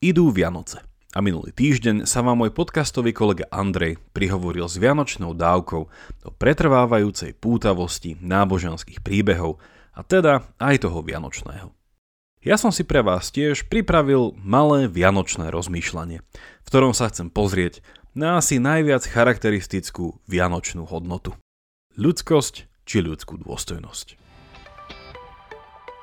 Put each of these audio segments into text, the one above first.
Idú Vianoce. A minulý týždeň sa vám môj podcastový kolega Andrej prihovoril s vianočnou dávkou o pretrvávajúcej pútavosti náboženských príbehov a teda aj toho vianočného. Ja som si pre vás tiež pripravil malé vianočné rozmýšľanie, v ktorom sa chcem pozrieť na asi najviac charakteristickú vianočnú hodnotu. Ľudskosť či ľudskú dôstojnosť.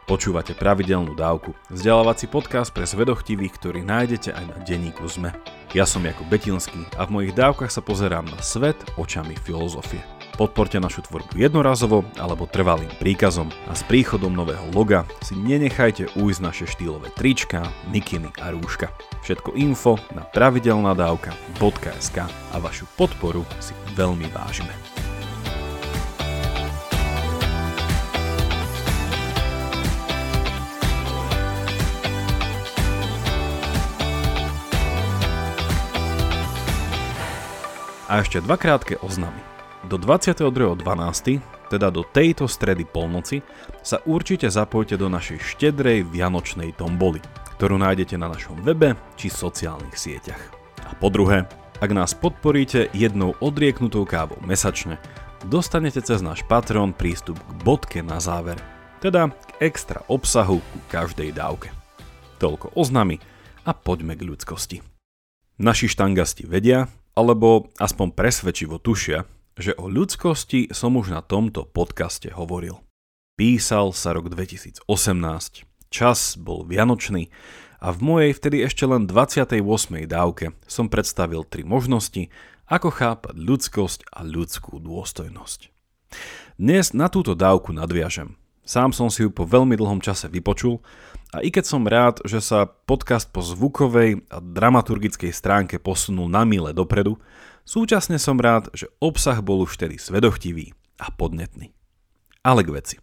Počúvate pravidelnú dávku, vzdelávací podcast pre zvedochtivých, ktorý nájdete aj na denníku ZME. Ja som Jakub Betinský a v mojich dávkach sa pozerám na svet očami filozofie. Podporte našu tvorbu jednorazovo alebo trvalým príkazom a s príchodom nového loga si nenechajte ujsť naše štýlové trička, mikiny a rúška. Všetko info na pravidelnadavka.sk a vašu podporu si veľmi vážime. A ešte dva krátke oznamy. Do 22.12., teda do tejto stredy polnoci, sa určite zapojte do našej štedrej vianočnej tomboly, ktorú nájdete na našom webe či sociálnych sieťach. A po druhé, ak nás podporíte jednou odrieknutou kávou mesačne, dostanete cez náš Patreon prístup k bodke na záver, teda k extra obsahu ku každej dávke. Toľko oznamy a poďme k ľudskosti. Naši štangasti vedia, alebo aspoň presvedčivo tušia, že o ľudskosti som už na tomto podcaste hovoril. Písal sa rok 2018, čas bol vianočný a v mojej vtedy ešte len 28. dávke som predstavil tri možnosti, ako chápať ľudskosť a ľudskú dôstojnosť. Dnes na túto dávku nadviažem. Sám som si ju po veľmi dlhom čase vypočul a i keď som rád, že sa podcast po zvukovej a dramaturgickej stránke posunul na mile dopredu, súčasne som rád, že obsah bol už vtedy svedochtivý a podnetný. Ale k veci.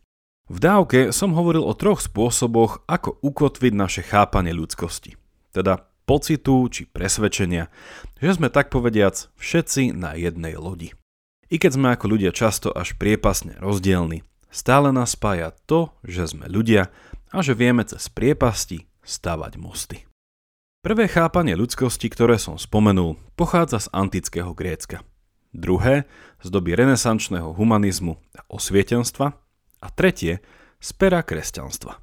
V dávke som hovoril o troch spôsoboch, ako ukotviť naše chápanie ľudskosti. Teda pocitu či presvedčenia, že sme tak povediac všetci na jednej lodi. I keď sme ako ľudia často až priepasne rozdielni, stále nás spája to, že sme ľudia a že vieme cez priepasti stavať mosty. Prvé chápanie ľudskosti, ktoré som spomenul, pochádza z antického Grécka. Druhé z doby renesančného humanizmu a osvietenstva a tretie z pera kresťanstva.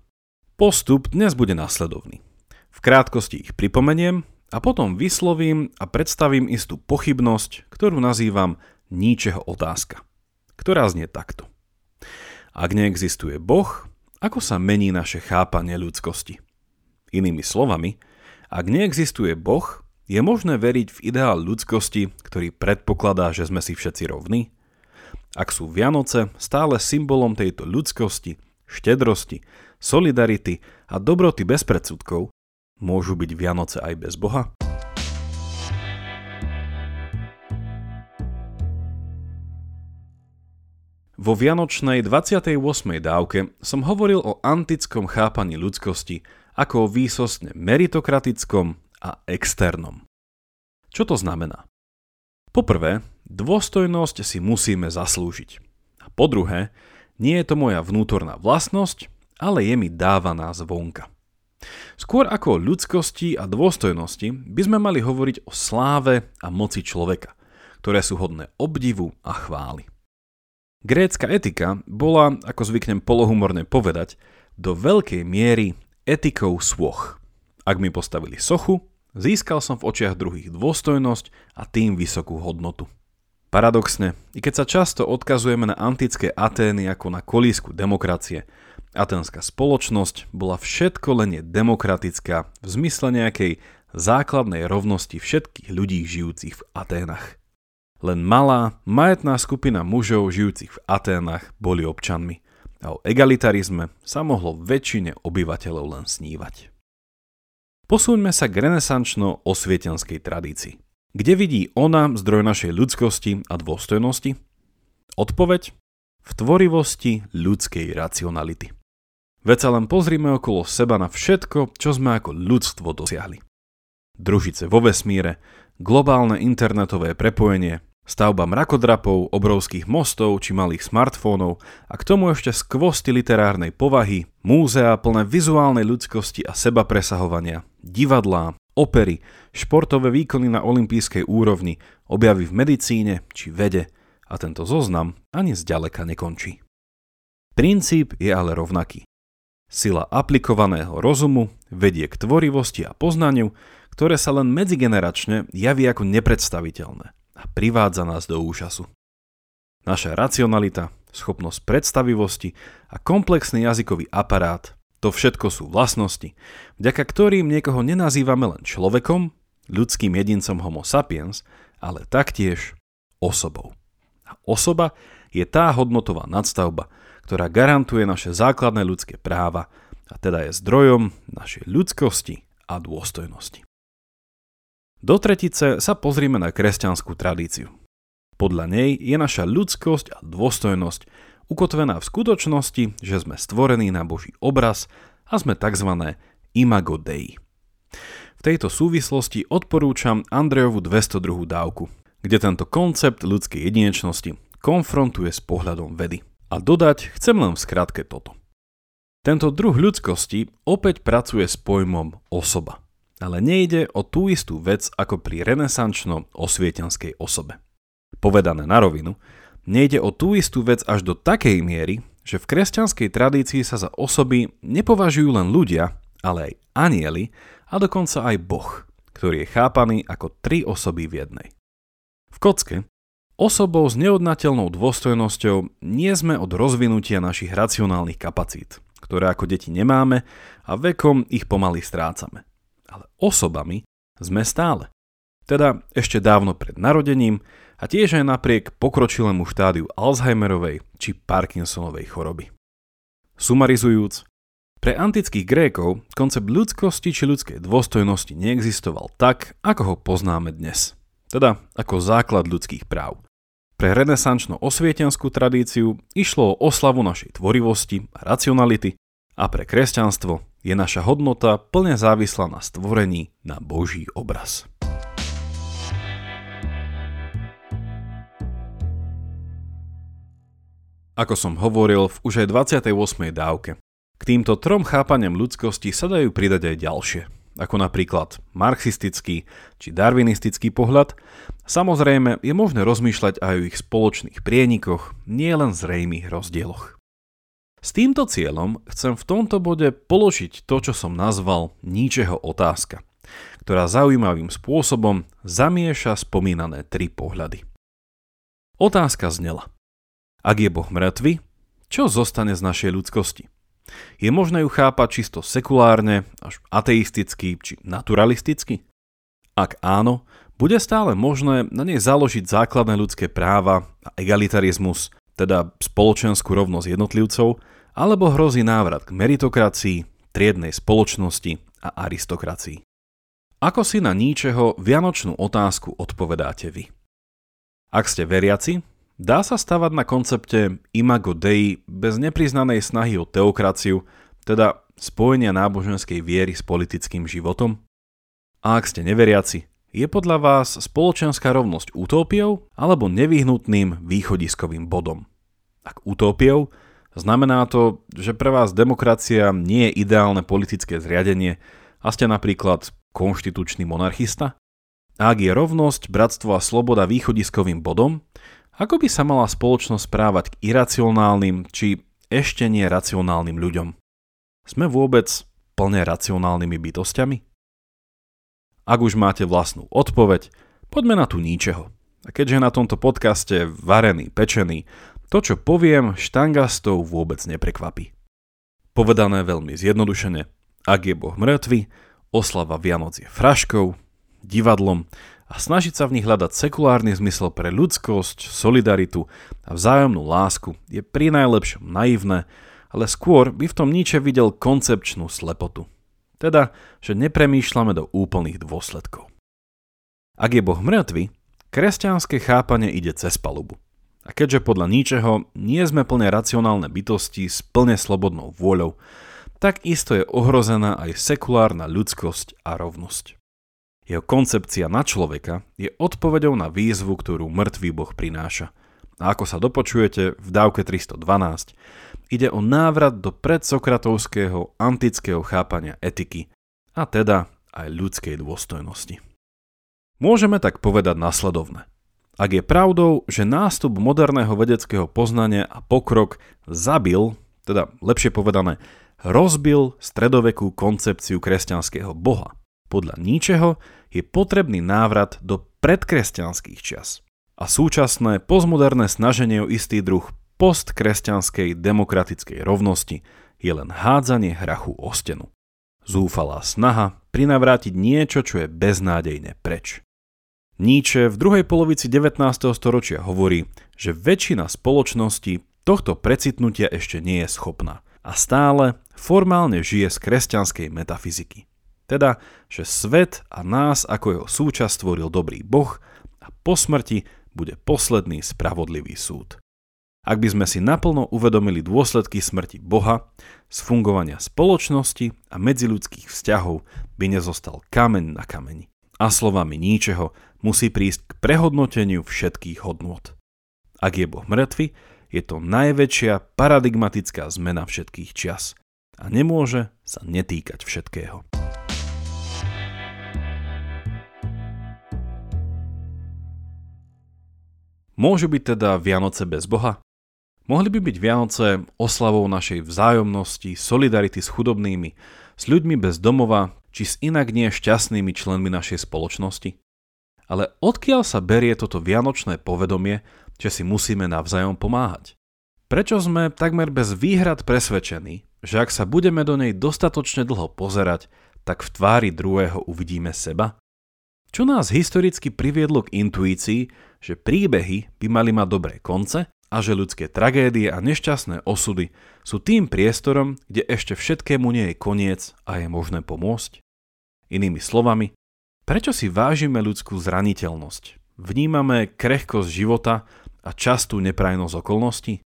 Postup dnes bude následovný. V krátkosti ich pripomeniem a potom vyslovím a predstavím istú pochybnosť, ktorú nazývam níčeho otázka, ktorá znie takto. Ak neexistuje Boh, ako sa mení naše chápanie ľudskosti? Inými slovami, ak neexistuje Boh, je možné veriť v ideál ľudskosti, ktorý predpokladá, že sme si všetci rovní? Ak sú Vianoce stále symbolom tejto ľudskosti, štedrosti, solidarity a dobroty bez predsudkov, môžu byť Vianoce aj bez Boha? Vo Vianočnej 28. dávke som hovoril o antickom chápaní ľudskosti ako o výsostne meritokratickom a externom. Čo to znamená? Poprvé, dôstojnosť si musíme zaslúžiť. A po druhé, nie je to moja vnútorná vlastnosť, ale je mi dávaná zvonka. Skôr ako o ľudskosti a dôstojnosti by sme mali hovoriť o sláve a moci človeka, ktoré sú hodné obdivu a chvály. Grécka etika bola, ako zvyknem polohumorne povedať, do veľkej miery etikou svoch. Ak mi postavili sochu, získal som v očiach druhých dôstojnosť a tým vysokú hodnotu. Paradoxne, i keď sa často odkazujeme na antické Atény ako na kolísku demokracie, atenská spoločnosť bola všetko len demokratická v zmysle nejakej základnej rovnosti všetkých ľudí žijúcich v Aténach. Len malá, majetná skupina mužov žijúcich v Aténach boli občanmi a o egalitarizme sa mohlo väčšine obyvateľov len snívať. Posúňme sa k renesančno-osvietenskej tradícii. Kde vidí ona zdroj našej ľudskosti a dôstojnosti? Odpoveď? V tvorivosti ľudskej racionality. Veď sa len pozrime okolo seba na všetko, čo sme ako ľudstvo dosiahli. Družice vo vesmíre, globálne internetové prepojenie, Stavba mrakodrapov, obrovských mostov či malých smartfónov a k tomu ešte skvosty literárnej povahy, múzea plné vizuálnej ľudskosti a seba presahovania, divadlá, opery, športové výkony na olympijskej úrovni, objavy v medicíne či vede a tento zoznam ani zďaleka nekončí. Princíp je ale rovnaký. Sila aplikovaného rozumu vedie k tvorivosti a poznaniu, ktoré sa len medzigeneračne javí ako nepredstaviteľné a privádza nás do úžasu. Naša racionalita, schopnosť predstavivosti a komplexný jazykový aparát to všetko sú vlastnosti, vďaka ktorým niekoho nenazývame len človekom, ľudským jedincom homo sapiens, ale taktiež osobou. A osoba je tá hodnotová nadstavba, ktorá garantuje naše základné ľudské práva a teda je zdrojom našej ľudskosti a dôstojnosti. Do tretice sa pozrieme na kresťanskú tradíciu. Podľa nej je naša ľudskosť a dôstojnosť ukotvená v skutočnosti, že sme stvorení na Boží obraz a sme tzv. imago Dei. V tejto súvislosti odporúčam Andrejovu 202. dávku, kde tento koncept ľudskej jedinečnosti konfrontuje s pohľadom vedy. A dodať chcem len v skratke toto. Tento druh ľudskosti opäť pracuje s pojmom osoba, ale nejde o tú istú vec ako pri renesančno-osvietenskej osobe. Povedané na rovinu, Nejde o tú istú vec až do takej miery, že v kresťanskej tradícii sa za osoby nepovažujú len ľudia, ale aj anieli a dokonca aj Boh, ktorý je chápaný ako tri osoby v jednej. V kocke osobou s neodnateľnou dôstojnosťou nie sme od rozvinutia našich racionálnych kapacít, ktoré ako deti nemáme a vekom ich pomaly strácame. Ale osobami sme stále. Teda ešte dávno pred narodením a tiež aj napriek pokročilému štádiu Alzheimerovej či Parkinsonovej choroby. Sumarizujúc, pre antických Grékov koncept ľudskosti či ľudskej dôstojnosti neexistoval tak, ako ho poznáme dnes. Teda ako základ ľudských práv. Pre renesančno-osvietenskú tradíciu išlo o oslavu našej tvorivosti a racionality a pre kresťanstvo je naša hodnota plne závislá na stvorení na Boží obraz. Ako som hovoril v už aj 28. dávke. K týmto trom chápaniam ľudskosti sa dajú pridať aj ďalšie, ako napríklad marxistický či darwinistický pohľad. Samozrejme je možné rozmýšľať aj o ich spoločných prienikoch, nie len zrejmých rozdieloch. S týmto cieľom chcem v tomto bode položiť to, čo som nazval níčeho otázka, ktorá zaujímavým spôsobom zamieša spomínané tri pohľady. Otázka znela. Ak je Boh mŕtvy, čo zostane z našej ľudskosti? Je možné ju chápať čisto sekulárne, až ateisticky či naturalisticky? Ak áno, bude stále možné na nej založiť základné ľudské práva a egalitarizmus, teda spoločenskú rovnosť jednotlivcov, alebo hrozí návrat k meritokracii, triednej spoločnosti a aristokracii. Ako si na ničeho vianočnú otázku odpovedáte vy? Ak ste veriaci, Dá sa stavať na koncepte imago Dei bez nepriznanej snahy o teokraciu, teda spojenia náboženskej viery s politickým životom? A ak ste neveriaci, je podľa vás spoločenská rovnosť utópiou alebo nevyhnutným východiskovým bodom? Ak utópiou, znamená to, že pre vás demokracia nie je ideálne politické zriadenie a ste napríklad konštitučný monarchista? A ak je rovnosť, bratstvo a sloboda východiskovým bodom, ako by sa mala spoločnosť správať k iracionálnym či ešte nie racionálnym ľuďom? Sme vôbec plne racionálnymi bytostiami? Ak už máte vlastnú odpoveď, poďme na tú ničeho. A keďže na tomto podcaste varený, pečený, to čo poviem štangastov vôbec neprekvapí. Povedané veľmi zjednodušene, ak je Boh mŕtvy, oslava Vianoc je fraškou, divadlom a snažiť sa v nich hľadať sekulárny zmysel pre ľudskosť, solidaritu a vzájomnú lásku je pri najlepšom naivné, ale skôr by v tom Nietzsche videl koncepčnú slepotu. Teda, že nepremýšľame do úplných dôsledkov. Ak je Boh mŕtvy, kresťanské chápanie ide cez palubu. A keďže podľa ničeho nie sme plne racionálne bytosti s plne slobodnou vôľou, tak isto je ohrozená aj sekulárna ľudskosť a rovnosť. Jeho koncepcia na človeka je odpovedou na výzvu, ktorú mŕtvý boh prináša. A ako sa dopočujete v dávke 312, ide o návrat do predsokratovského antického chápania etiky, a teda aj ľudskej dôstojnosti. Môžeme tak povedať nasledovne. Ak je pravdou, že nástup moderného vedeckého poznania a pokrok zabil, teda lepšie povedané, rozbil stredovekú koncepciu kresťanského boha, podľa ničeho je potrebný návrat do predkresťanských čias a súčasné postmoderné snaženie o istý druh postkresťanskej demokratickej rovnosti je len hádzanie hrachu o stenu. Zúfalá snaha prinavrátiť niečo, čo je beznádejne preč. Nietzsche v druhej polovici 19. storočia hovorí, že väčšina spoločnosti tohto precitnutia ešte nie je schopná a stále formálne žije z kresťanskej metafyziky. Teda, že svet a nás ako jeho súčasť stvoril dobrý boh a po smrti bude posledný spravodlivý súd. Ak by sme si naplno uvedomili dôsledky smrti Boha, z fungovania spoločnosti a medziľudských vzťahov by nezostal kameň na kameni. A slovami ničeho musí prísť k prehodnoteniu všetkých hodnôt. Ak je Boh mŕtvy, je to najväčšia paradigmatická zmena všetkých čias a nemôže sa netýkať všetkého. Môžu byť teda Vianoce bez Boha? Mohli by byť Vianoce oslavou našej vzájomnosti, solidarity s chudobnými, s ľuďmi bez domova, či s inak nie šťastnými členmi našej spoločnosti? Ale odkiaľ sa berie toto vianočné povedomie, že si musíme navzájom pomáhať? Prečo sme takmer bez výhrad presvedčení, že ak sa budeme do nej dostatočne dlho pozerať, tak v tvári druhého uvidíme seba? Čo nás historicky priviedlo k intuícii, že príbehy by mali mať dobré konce a že ľudské tragédie a nešťastné osudy sú tým priestorom, kde ešte všetkému nie je koniec a je možné pomôcť? Inými slovami, Prečo si vážime ľudskú zraniteľnosť? Vnímame krehkosť života a častú neprajnosť okolností?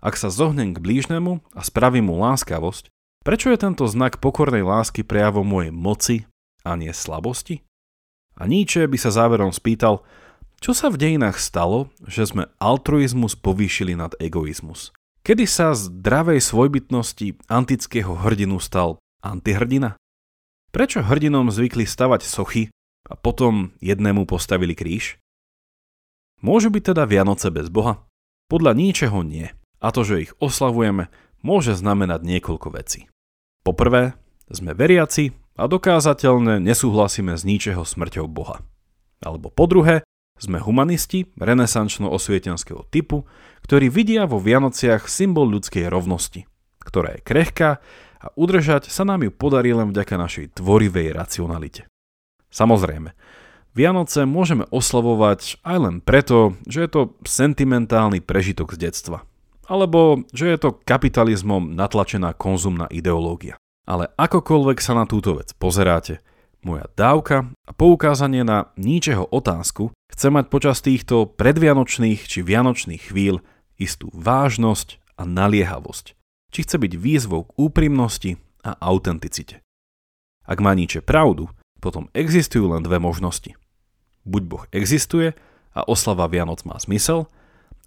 Ak sa zohnem k blížnemu a spravím mu láskavosť, prečo je tento znak pokornej lásky prejavom mojej moci a nie slabosti? A Nietzsche by sa záverom spýtal, čo sa v dejinách stalo, že sme altruizmus povýšili nad egoizmus? Kedy sa z dravej svojbytnosti antického hrdinu stal antihrdina? Prečo hrdinom zvykli stavať sochy a potom jednému postavili kríž? Môžu byť teda Vianoce bez Boha? Podľa ničeho nie. A to, že ich oslavujeme, môže znamenať niekoľko vecí. Poprvé, sme veriaci a dokázateľne nesúhlasíme s ničeho smrťou Boha. Alebo po druhé, sme humanisti renesančno-osvietenského typu, ktorí vidia vo Vianociach symbol ľudskej rovnosti, ktorá je krehká a udržať sa nám ju podarí len vďaka našej tvorivej racionalite. Samozrejme, Vianoce môžeme oslavovať aj len preto, že je to sentimentálny prežitok z detstva. Alebo že je to kapitalizmom natlačená konzumná ideológia. Ale akokoľvek sa na túto vec pozeráte, moja dávka a poukázanie na ničeho otázku chce mať počas týchto predvianočných či vianočných chvíľ istú vážnosť a naliehavosť, či chce byť výzvou k úprimnosti a autenticite. Ak má Nietzsche pravdu, potom existujú len dve možnosti. Buď Boh existuje a oslava Vianoc má zmysel,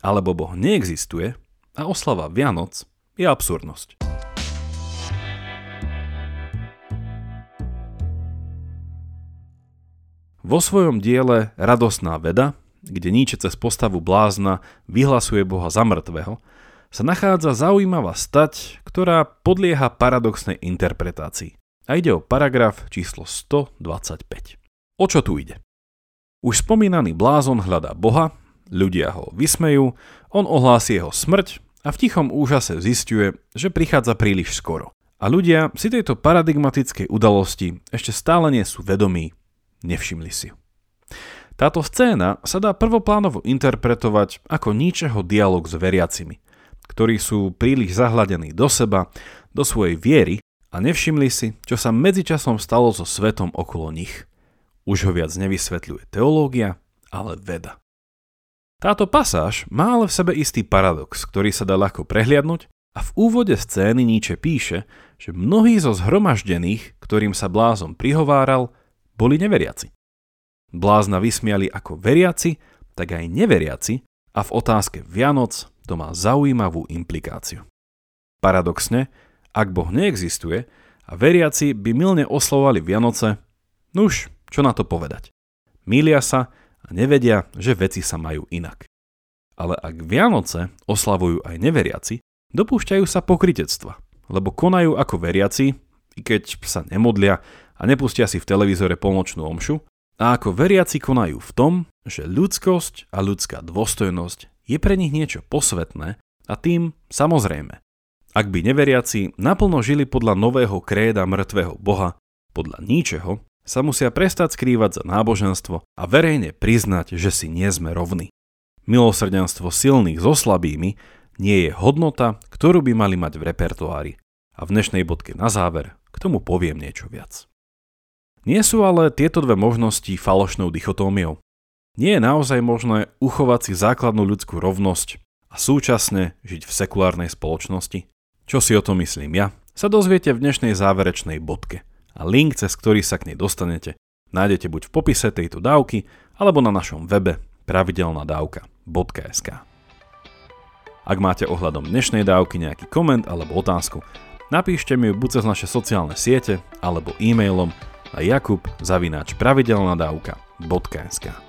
alebo Boh neexistuje a oslava Vianoc je absurdnosť. Vo svojom diele Radosná veda, kde Nietzsche cez postavu blázna vyhlasuje Boha za mŕtvého, sa nachádza zaujímavá stať, ktorá podlieha paradoxnej interpretácii. A ide o paragraf číslo 125. O čo tu ide? Už spomínaný blázon hľadá Boha, ľudia ho vysmejú, on ohlási jeho smrť a v tichom úžase zistuje, že prichádza príliš skoro. A ľudia si tejto paradigmatickej udalosti ešte stále nie sú vedomí, nevšimli si. Táto scéna sa dá prvoplánovo interpretovať ako ničeho dialog s veriacimi – ktorí sú príliš zahladení do seba, do svojej viery a nevšimli si, čo sa medzičasom stalo so svetom okolo nich. Už ho viac nevysvetľuje teológia, ale veda. Táto pasáž má ale v sebe istý paradox, ktorý sa dá ľahko prehliadnúť a v úvode scény Nietzsche píše, že mnohí zo zhromaždených, ktorým sa blázon prihováral, boli neveriaci. Blázna vysmiali ako veriaci, tak aj neveriaci a v otázke Vianoc to má zaujímavú implikáciu. Paradoxne, ak Boh neexistuje a veriaci by milne oslovovali Vianoce, Nuž, čo na to povedať? Mília sa a nevedia, že veci sa majú inak. Ale ak Vianoce oslavujú aj neveriaci, dopúšťajú sa pokritectva, lebo konajú ako veriaci, i keď sa nemodlia a nepustia si v televízore polnočnú omšu, a ako veriaci konajú v tom, že ľudskosť a ľudská dôstojnosť je pre nich niečo posvetné a tým samozrejme. Ak by neveriaci naplno žili podľa nového kréda mŕtvého Boha, podľa ničeho, sa musia prestať skrývať za náboženstvo a verejne priznať, že si nie sme rovní. Milosrdenstvo silných so slabými nie je hodnota, ktorú by mali mať v repertoári. A v dnešnej bodke na záver k tomu poviem niečo viac. Nie sú ale tieto dve možnosti falošnou dichotómiou. Nie je naozaj možné uchovať si základnú ľudskú rovnosť a súčasne žiť v sekulárnej spoločnosti? Čo si o tom myslím ja, sa dozviete v dnešnej záverečnej bodke a link, cez ktorý sa k nej dostanete, nájdete buď v popise tejto dávky, alebo na našom webe pravidelnadavka.sk. Ak máte ohľadom dnešnej dávky nejaký koment alebo otázku, napíšte mi ju buď cez naše sociálne siete alebo e-mailom na jakub zavináč pravidelnadavka.sk